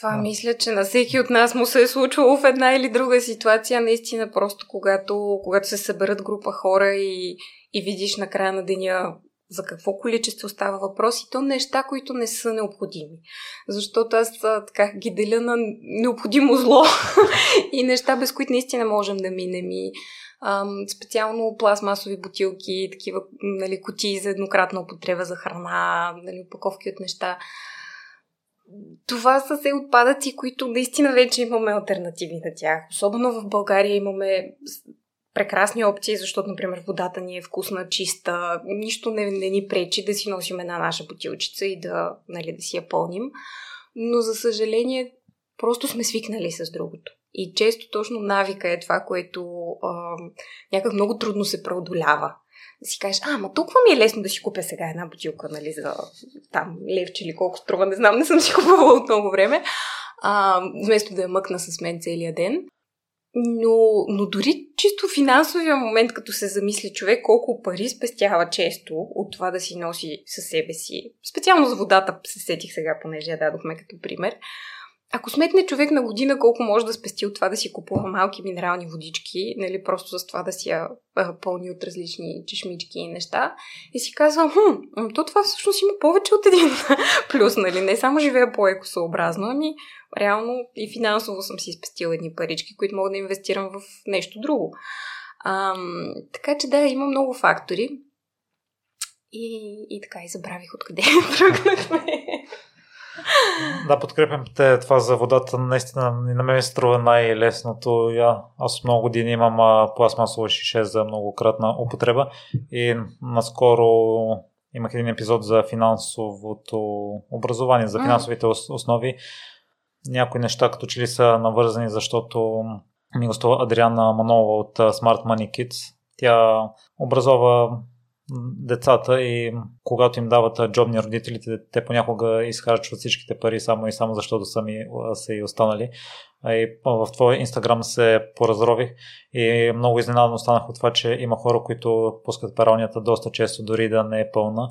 Това да. мисля, че на всеки от нас му се е случвало в една или друга ситуация, наистина просто когато, когато се съберат група хора и, и видиш на края на деня за какво количество става въпрос и то неща, които не са необходими. Защото аз така ги деля на необходимо зло и неща, без които наистина можем да минем. И, ам, специално пластмасови бутилки, такива нали, кутии за еднократна употреба за храна, нали, упаковки от неща. Това са се отпадъци, които наистина вече имаме альтернативи на тях. Особено в България имаме прекрасни опции, защото, например, водата ни е вкусна, чиста, нищо не, не ни пречи да си носим една наша бутилчица и да, нали, да си я пълним. Но, за съжаление, просто сме свикнали с другото. И често точно навика е това, което а, някак много трудно се преодолява. Си кажеш, а, ма толкова ми е лесно да си купя сега една бутилка, нали, за там левче или колко струва, не знам, не съм си купувала от много време, а, вместо да я мъкна с мен целия ден. Но, но дори чисто финансовия момент, като се замисли човек колко пари спестява често от това да си носи със себе си. Специално за водата се сетих сега, понеже я дадохме като пример. Ако сметне човек на година колко може да спести от това да си купува малки минерални водички, нали, просто за това да си я пълни от различни чешмички и неща, и си казва, хм, то това всъщност има повече от един плюс, нали, не само живея по-екосъобразно, ами реално и финансово съм си спестила едни парички, които мога да инвестирам в нещо друго. Ам, така че да, има много фактори. И, и така, и забравих откъде тръгнахме. Да, подкрепям те това за водата. Наистина на мен струва най-лесното. Я, аз много години имам пластмасова шише за многократна употреба и наскоро имах един епизод за финансовото образование, за финансовите основи. Някои неща като че ли са навързани, защото ми гостува Адриана Манова от Smart Money Kids. Тя образова децата и когато им дават джобни родителите, те понякога изхарчват всичките пари само и само защото сами са и останали. И в твоя инстаграм се поразрових и много изненадан останах от това, че има хора, които пускат пералнята доста често, дори да не е пълна.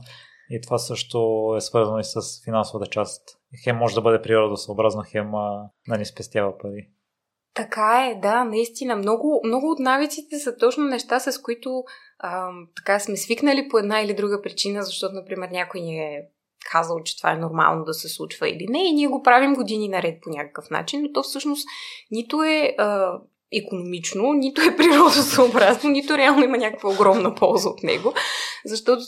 И това също е свързано и с финансовата част. Хем може да бъде природосъобразно, хем да ни спестява пари. Така е, да, наистина. Много, много от навиците са точно неща, с които а, така сме свикнали по една или друга причина, защото, например, някой ни е казал, че това е нормално да се случва или не, и ние го правим години наред по някакъв начин, но то всъщност нито е а, економично, нито е природосъобразно, нито реално има някаква огромна полза от него. Защото,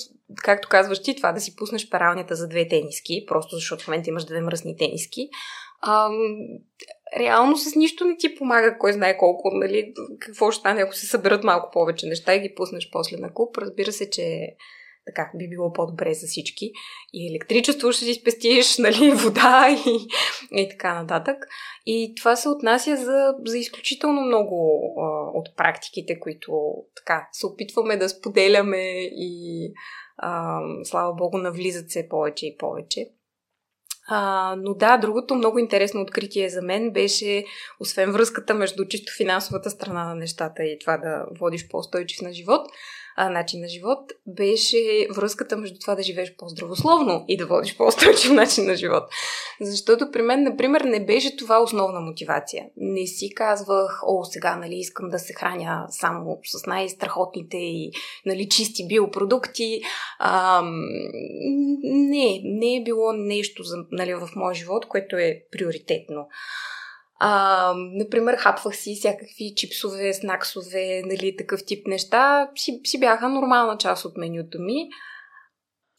както казваш ти, това да си пуснеш пералнята за две тениски, просто защото в момента имаш две мръсни тениски, а, реално с нищо не ти помага, кой знае колко, нали, какво ще стане, ако се съберат малко повече неща и ги пуснеш после на куп. Разбира се, че така би било по-добре за всички. И електричество ще си спестиш, нали, вода и, и така нататък. И това се отнася за, за изключително много а, от практиките, които така се опитваме да споделяме и а, слава богу навлизат се повече и повече. А, но да, другото много интересно откритие за мен беше, освен връзката между чисто финансовата страна на нещата и това да водиш по-устойчив на живот, а, начин на живот, беше връзката между това да живееш по-здравословно и да водиш по-устойчив начин на живот. Защото при мен, например, не беше това основна мотивация. Не си казвах, о, сега, нали, искам да се храня само с най-страхотните и, нали, чисти биопродукти. А, не, не е било нещо за, нали, в моя живот, което е приоритетно. А, например, хапвах си всякакви чипсове, снаксове, нали, такъв тип неща. Си, си бяха нормална част от менюто ми.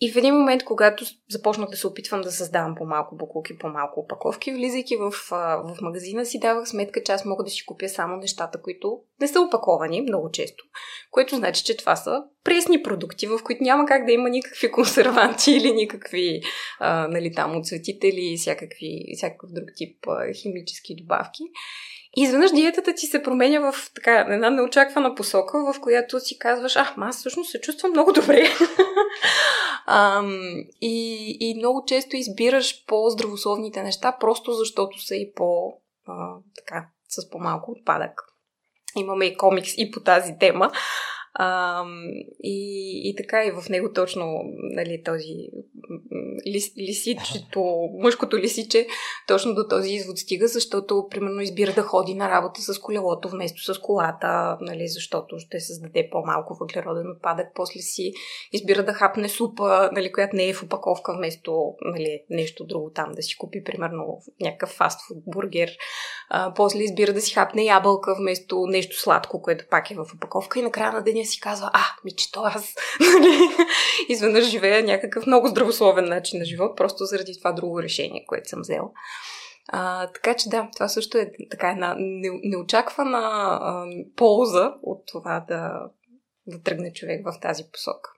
И в един момент, когато започнах да се опитвам да създавам по-малко буклуки, по-малко опаковки, влизайки в, в магазина, си давах сметка, че аз мога да си купя само нещата, които не са опаковани много често. Което значи, че това са пресни продукти, в които няма как да има никакви консерванти или никакви а, нали, там отцветители и всякакви, всякакъв друг тип а, химически добавки. И изведнъж диетата ти се променя в така една неочаквана посока, в която си казваш, а, аз всъщност се чувствам много добре. Ам, и, и много често избираш по-здравословните неща, просто защото са и по, а, така, с по-малко отпадък. Имаме и комикс и по тази тема. А, и, и така и в него точно нали, този лис, лисичето, мъжкото лисиче, точно до този извод стига, защото примерно избира да ходи на работа с колелото вместо с колата, нали, защото ще създаде по-малко въглероден отпадък. После си избира да хапне супа, нали, която не е в упаковка, вместо нали, нещо друго там, да си купи примерно някакъв фастфуд бургер. А, после избира да си хапне ябълка вместо нещо сладко, което пак е в упаковка и накрая на деня си казва, а, ми че то аз нали, изведнъж живея някакъв много здравословен начин на живот, просто заради това друго решение, което съм взела. А, така че да, това също е така една неочаквана а, полза от това да, да тръгне човек в тази посока.